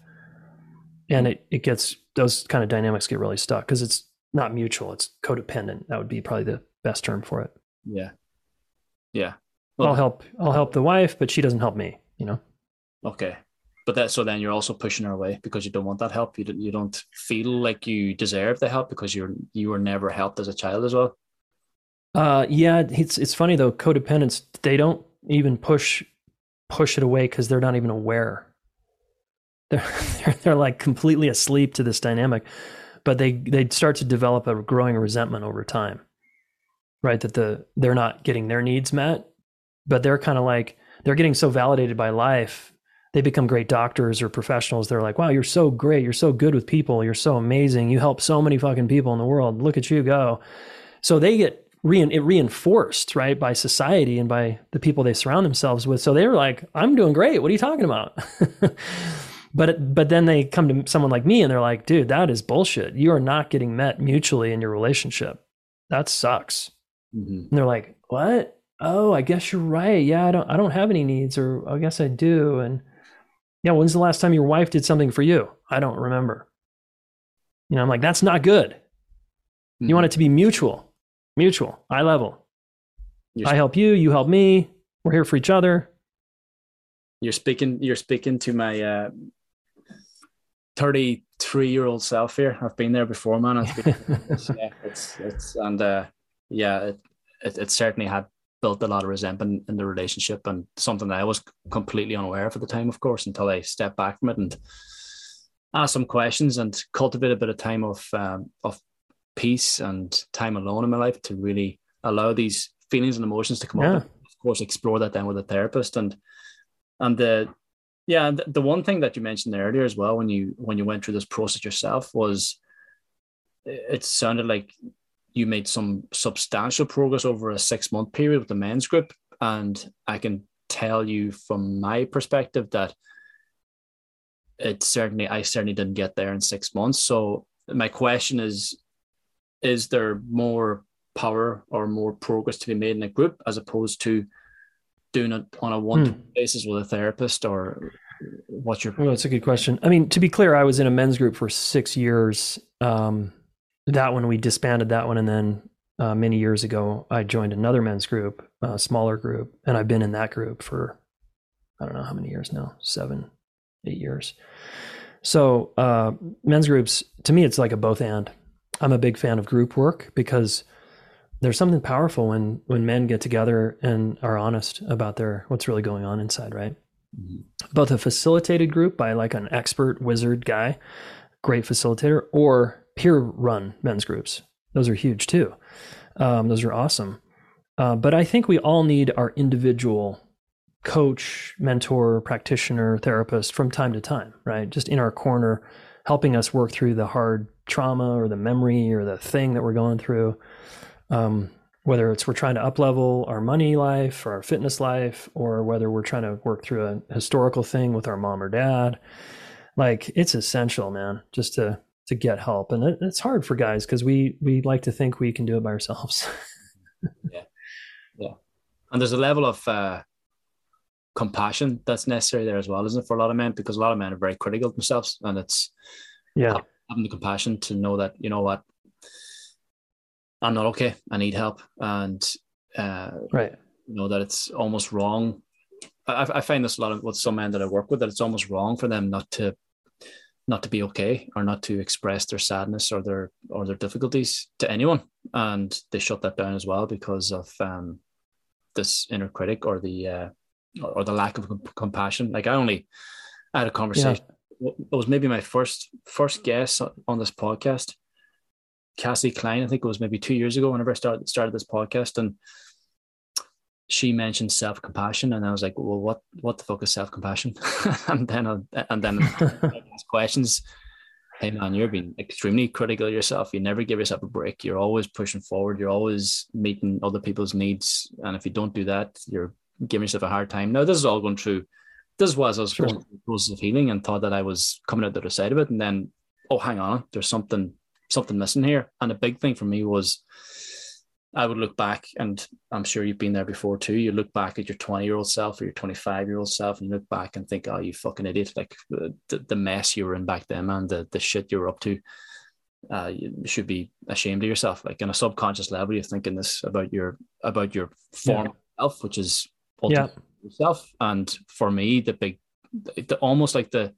And it, it gets those kind of dynamics get really stuck because it's not mutual, it's codependent. That would be probably the best term for it. Yeah. Yeah. Well, I'll help I'll help the wife, but she doesn't help me, you know? Okay. But that so then you're also pushing her away because you don't want that help. You don't you don't feel like you deserve the help because you're you were never helped as a child as well. Uh yeah, it's it's funny though, codependents, they don't even push push it away because they're not even aware they're, they're, they're like completely asleep to this dynamic, but they they start to develop a growing resentment over time, right? That the they're not getting their needs met, but they're kind of like they're getting so validated by life. They become great doctors or professionals. They're like, wow, you're so great. You're so good with people. You're so amazing. You help so many fucking people in the world. Look at you go. So they get re- reinforced, right, by society and by the people they surround themselves with. So they're like, I'm doing great. What are you talking about? But but then they come to someone like me and they're like, dude, that is bullshit. You are not getting met mutually in your relationship. That sucks. Mm-hmm. And they're like, what? Oh, I guess you're right. Yeah, I don't I don't have any needs, or I guess I do. And yeah, when's the last time your wife did something for you? I don't remember. You know, I'm like, that's not good. Mm-hmm. You want it to be mutual, mutual, eye level. You're I help you, you help me. We're here for each other. You're speaking. You're speaking to my uh, 33 year old self here. I've been there before, man. it's, yeah, it's, it's, and uh, yeah, it, it, it, certainly had built a lot of resentment in the relationship and something that I was completely unaware of at the time, of course, until I stepped back from it and asked some questions and cultivated a bit of time of, um, of peace and time alone in my life to really allow these feelings and emotions to come yeah. up. Of course, explore that then with a therapist and, and the, yeah, the, the one thing that you mentioned earlier as well when you when you went through this process yourself was eh, it sounded like you made some substantial progress over a six month period with the men's group, and I can tell you from my perspective that it certainly I certainly didn't get there in six months. So my question is: Is there more power or more progress to be made in a group as opposed to doing it on a one hmm. basis with a therapist or what's your well that's a good question. I mean to be clear i was in a men's group for six years. Um, that one we disbanded that one and then uh, many years ago i joined another men's group a smaller group and i've been in that group for i don't know how many years now seven eight years. So uh, men's groups to me it's like a both and i'm a big fan of group work because there's something powerful when when men get together and are honest about their what's really going on inside, right? Mm-hmm. Both a facilitated group by like an expert wizard guy, great facilitator, or peer run men's groups. Those are huge too. Um, those are awesome. Uh, but I think we all need our individual coach, mentor, practitioner, therapist from time to time, right? Just in our corner, helping us work through the hard trauma or the memory or the thing that we're going through. Um, whether it's we're trying to up level our money life or our fitness life, or whether we're trying to work through a historical thing with our mom or dad, like it's essential, man, just to to get help. And it, it's hard for guys because we we like to think we can do it by ourselves. yeah, yeah. And there's a level of uh, compassion that's necessary there as well, isn't it, for a lot of men? Because a lot of men are very critical of themselves, and it's yeah having the compassion to know that you know what I'm not okay. I need help, and uh, right. You know that it's almost wrong. I, I find this a lot of with some men that I work with that it's almost wrong for them not to not to be okay or not to express their sadness or their or their difficulties to anyone, and they shut that down as well because of um, this inner critic or the uh, or the lack of compassion. Like I only I had a conversation. Yeah. It was maybe my first first guest on this podcast Cassie Klein, I think it was maybe two years ago, whenever I started started this podcast, and she mentioned self compassion, and I was like, "Well, what what the fuck is self compassion?" and then I, and then I ask questions. Hey man, you're being extremely critical of yourself. You never give yourself a break. You're always pushing forward. You're always meeting other people's needs, and if you don't do that, you're giving yourself a hard time. Now, this is all going through. This was I was sure. going through the process of healing and thought that I was coming out the other side of it, and then oh, hang on, there's something something missing here. And a big thing for me was I would look back, and I'm sure you've been there before too. You look back at your 20 year old self or your 25 year old self, and you look back and think, oh, you fucking idiot. Like the, the mess you were in back then, man, the, the shit you were up to. Uh, you should be ashamed of yourself. Like on a subconscious level, you're thinking this about your about your form yeah. self, which is yeah. Yourself. And for me, the big, the, almost like the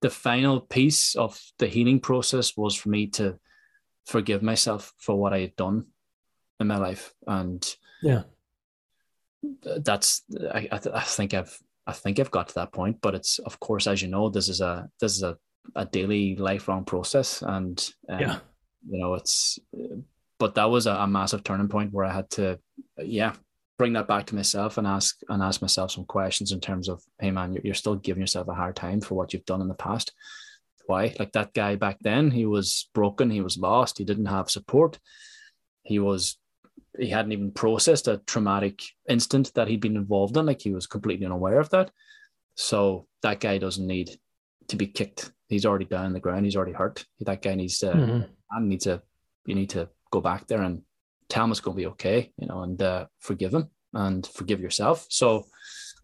the final piece of the healing process was for me to forgive myself for what I had done in my life, and yeah, that's I I, th- I think I've I think I've got to that point. But it's of course, as you know, this is a this is a a daily lifelong process, and um, yeah, you know it's. But that was a, a massive turning point where I had to, yeah, bring that back to myself and ask and ask myself some questions in terms of, hey man, you're, you're still giving yourself a hard time for what you've done in the past why. Like that guy back then, he was broken, he was lost, he didn't have support. He was he hadn't even processed a traumatic instant that he'd been involved in. Like he was completely unaware of that. So that guy doesn't need to be kicked. He's already down on the ground. He's already hurt. That guy needs to mm-hmm. and needs to you need to go back there and tell him it's going to be okay, you know, and uh, forgive him and forgive yourself. So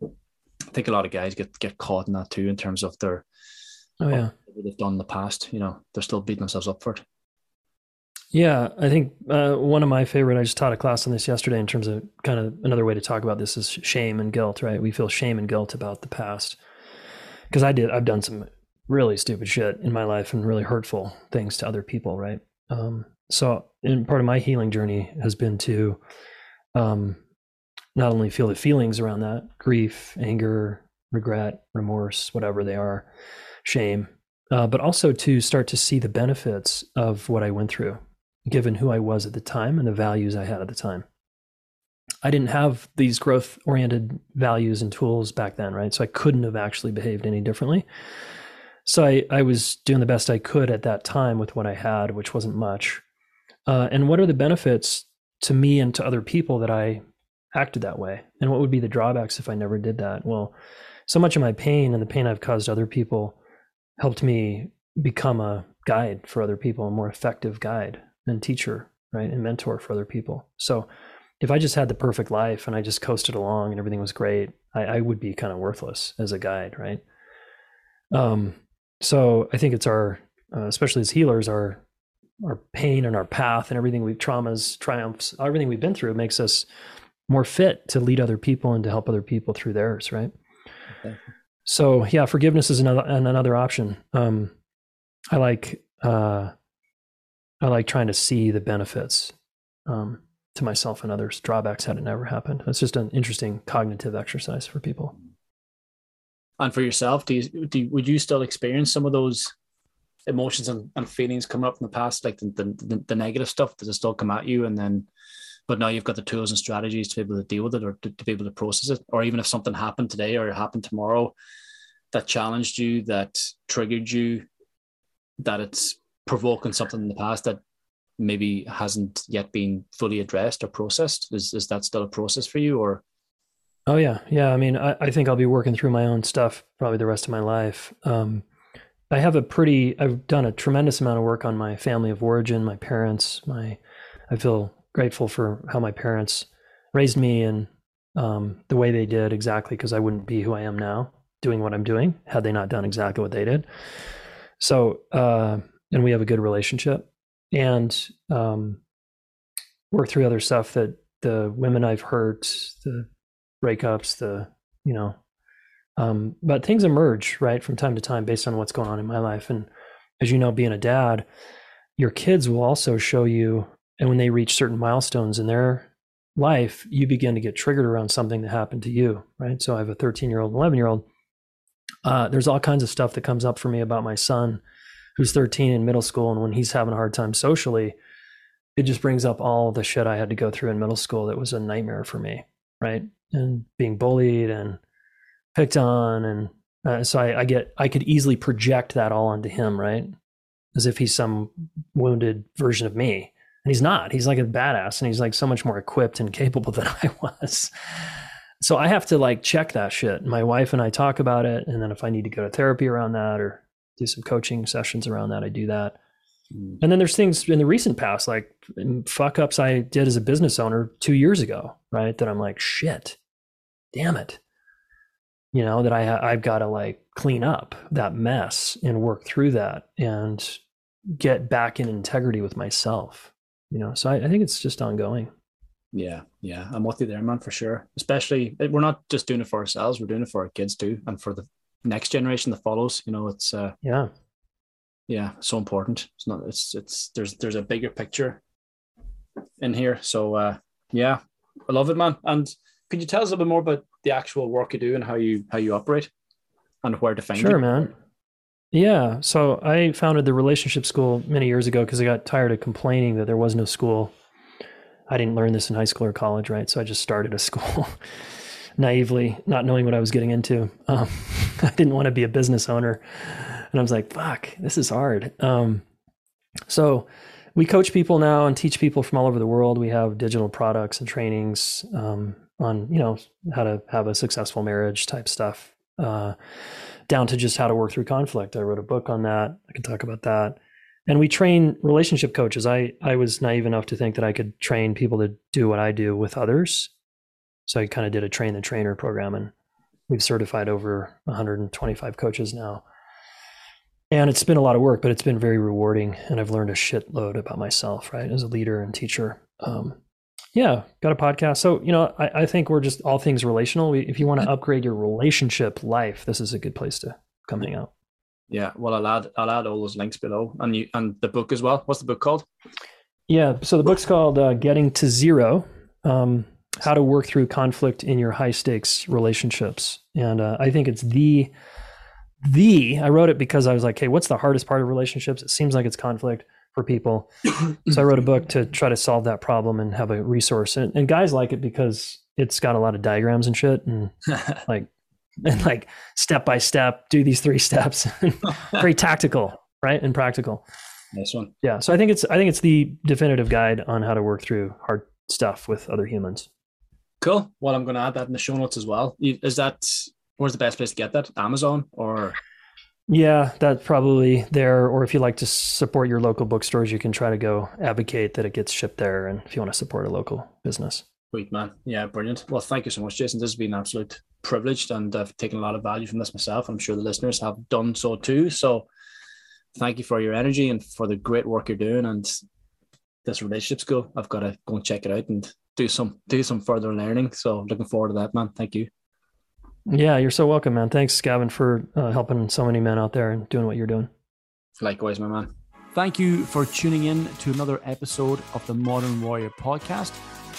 I think a lot of guys get get caught in that too in terms of their oh yeah they've done in the past. You know, they're still beating themselves up for it. Yeah, I think uh, one of my favorite. I just taught a class on this yesterday. In terms of kind of another way to talk about this is shame and guilt. Right? We feel shame and guilt about the past because I did. I've done some really stupid shit in my life and really hurtful things to other people. Right? Um, so, and part of my healing journey has been to um, not only feel the feelings around that grief, anger, regret, remorse, whatever they are, shame, uh, but also to start to see the benefits of what I went through, given who I was at the time and the values I had at the time. I didn't have these growth oriented values and tools back then, right? So I couldn't have actually behaved any differently. So I, I was doing the best I could at that time with what I had, which wasn't much. Uh, and what are the benefits to me and to other people that I acted that way? And what would be the drawbacks if I never did that? Well, so much of my pain and the pain I've caused other people helped me become a guide for other people, a more effective guide and teacher, right? And mentor for other people. So if I just had the perfect life and I just coasted along and everything was great, I, I would be kind of worthless as a guide, right? Um, so I think it's our, uh, especially as healers, our our pain and our path and everything we've traumas, triumphs, everything we've been through makes us more fit to lead other people and to help other people through theirs, right? Okay. So yeah, forgiveness is another another option. Um, I like uh, I like trying to see the benefits um, to myself and others. Drawbacks had it never happened. It's just an interesting cognitive exercise for people. And for yourself, do you, do you, would you still experience some of those emotions and, and feelings coming up from the past, like the, the, the negative stuff? It still come at you, and then? but now you've got the tools and strategies to be able to deal with it or to, to, be able to process it or even if something happened today or happened tomorrow that challenged you that triggered you that it's provoking something in the past that maybe hasn't yet been fully addressed or processed is, is that still a process for you or oh yeah yeah i mean I, I think i'll be working through my own stuff probably the rest of my life um, i have a pretty i've done a tremendous amount of work on my family of origin my parents my i feel grateful for how my parents raised me and um, the way they did exactly because I wouldn't be who I am now doing what I'm doing had they not done exactly what they did. So, uh, and we have a good relationship and um, work through other stuff that the women I've hurt, the breakups, the, you know, um, but things emerge, right, from time to time based on what's going on in my life. And as you know, being a dad, your kids will also show you, and when they reach certain milestones in their life, you begin to get triggered around something that happened to you, right? So I have a 13 year old 11 year old. Uh, there's all kinds of stuff that comes up for me about my son who's 13 in middle school. And when he's having a hard time socially, it just brings up all the shit I had to go through in middle school that was a nightmare for me, right? And being bullied and picked on. And uh, so I, I get, I could easily project that all onto him, right? As if he's some wounded version of me and he's not. He's like a badass and he's like so much more equipped and capable than I was. So I have to like check that shit. My wife and I talk about it. And then if I need to go to therapy around that or do some coaching sessions around that, I do that. Mm. And then there's things in the recent past, like fuck ups I did as a business owner two years ago, right? That I'm like, shit, damn it. You know, that I, I've got to like clean up that mess and work through that and get back in integrity with myself you know? So I, I, think it's just ongoing. Yeah yeah i'm with you there man for sure. Especially we're not just doing it for ourselves we're doing it for our kids too and for the next generation that follows you know it's uh yeah. yeah so important. It's not it's it's there's there's a bigger picture in here. So uh yeah i love it man and could you tell us a bit more about the actual work you do and how you how you operate and where to find you? sure man yeah. So I founded the relationship school many years ago because I got tired of complaining that there was no school. I didn't learn this in high school or college, right? So I just started a school naively, not knowing what I was getting into. Um, I didn't want to be a business owner. And I was like, fuck, this is hard. Um, so we coach people now and teach people from all over the world. We have digital products and trainings um, on, you know, how to have a successful marriage type stuff. Uh, down to just how to work through conflict. I wrote a book on that. I can talk about that. And we train relationship coaches. I, I was naive enough to think that I could train people to do what I do with others. So I kind of did a train the trainer program and we've certified over 125 coaches now. And it's been a lot of work, but it's been very rewarding. And I've learned a shitload about myself, right, as a leader and teacher. Um, yeah, got a podcast. So, you know, I, I think we're just all things relational. We, if you want to upgrade your relationship life, this is a good place to come hang out. Yeah, well, I'll add I'll add all those links below, and you and the book as well. What's the book called? Yeah, so the book's called uh, "Getting to Zero: um, How to Work Through Conflict in Your High Stakes Relationships," and uh, I think it's the the. I wrote it because I was like, "Hey, what's the hardest part of relationships?" It seems like it's conflict for people. so I wrote a book to try to solve that problem and have a resource. And, and guys like it because it's got a lot of diagrams and shit and like and like step by step, do these three steps. Very tactical, right? And practical. Nice one. Yeah. So I think it's I think it's the definitive guide on how to work through hard stuff with other humans. Cool. Well, I'm going to add that in the show notes as well. Is that where's the best place to get that? Amazon or yeah, that's probably there. Or if you like to support your local bookstores, you can try to go advocate that it gets shipped there. And if you want to support a local business. Sweet, man. Yeah, brilliant. Well, thank you so much, Jayson. This has been an absolute privilege and I've taken a lot of value from this myself. I'm sure the listeners have done so too. So thank you for your energy and for the great work you're doing. And this relationship school, I've got to go and check it out and do some do some further learning. So looking forward to that, man. Thank you. Yeah, you're so welcome, man. Thanks, Gavin, for uh, helping so many men out there and doing what you're doing. Likewise, my man. Thank you for tuning in to another episode of the Modern Warrior podcast.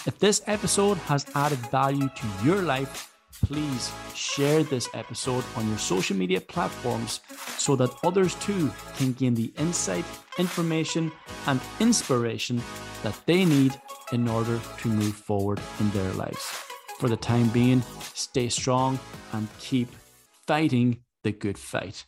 If this episode has added value to your life, please share this episode on your social media platforms so that others too can gain the insight, information, and inspiration that they need in order to move forward in their lives. For the time being, stay strong and keep fighting the good fight.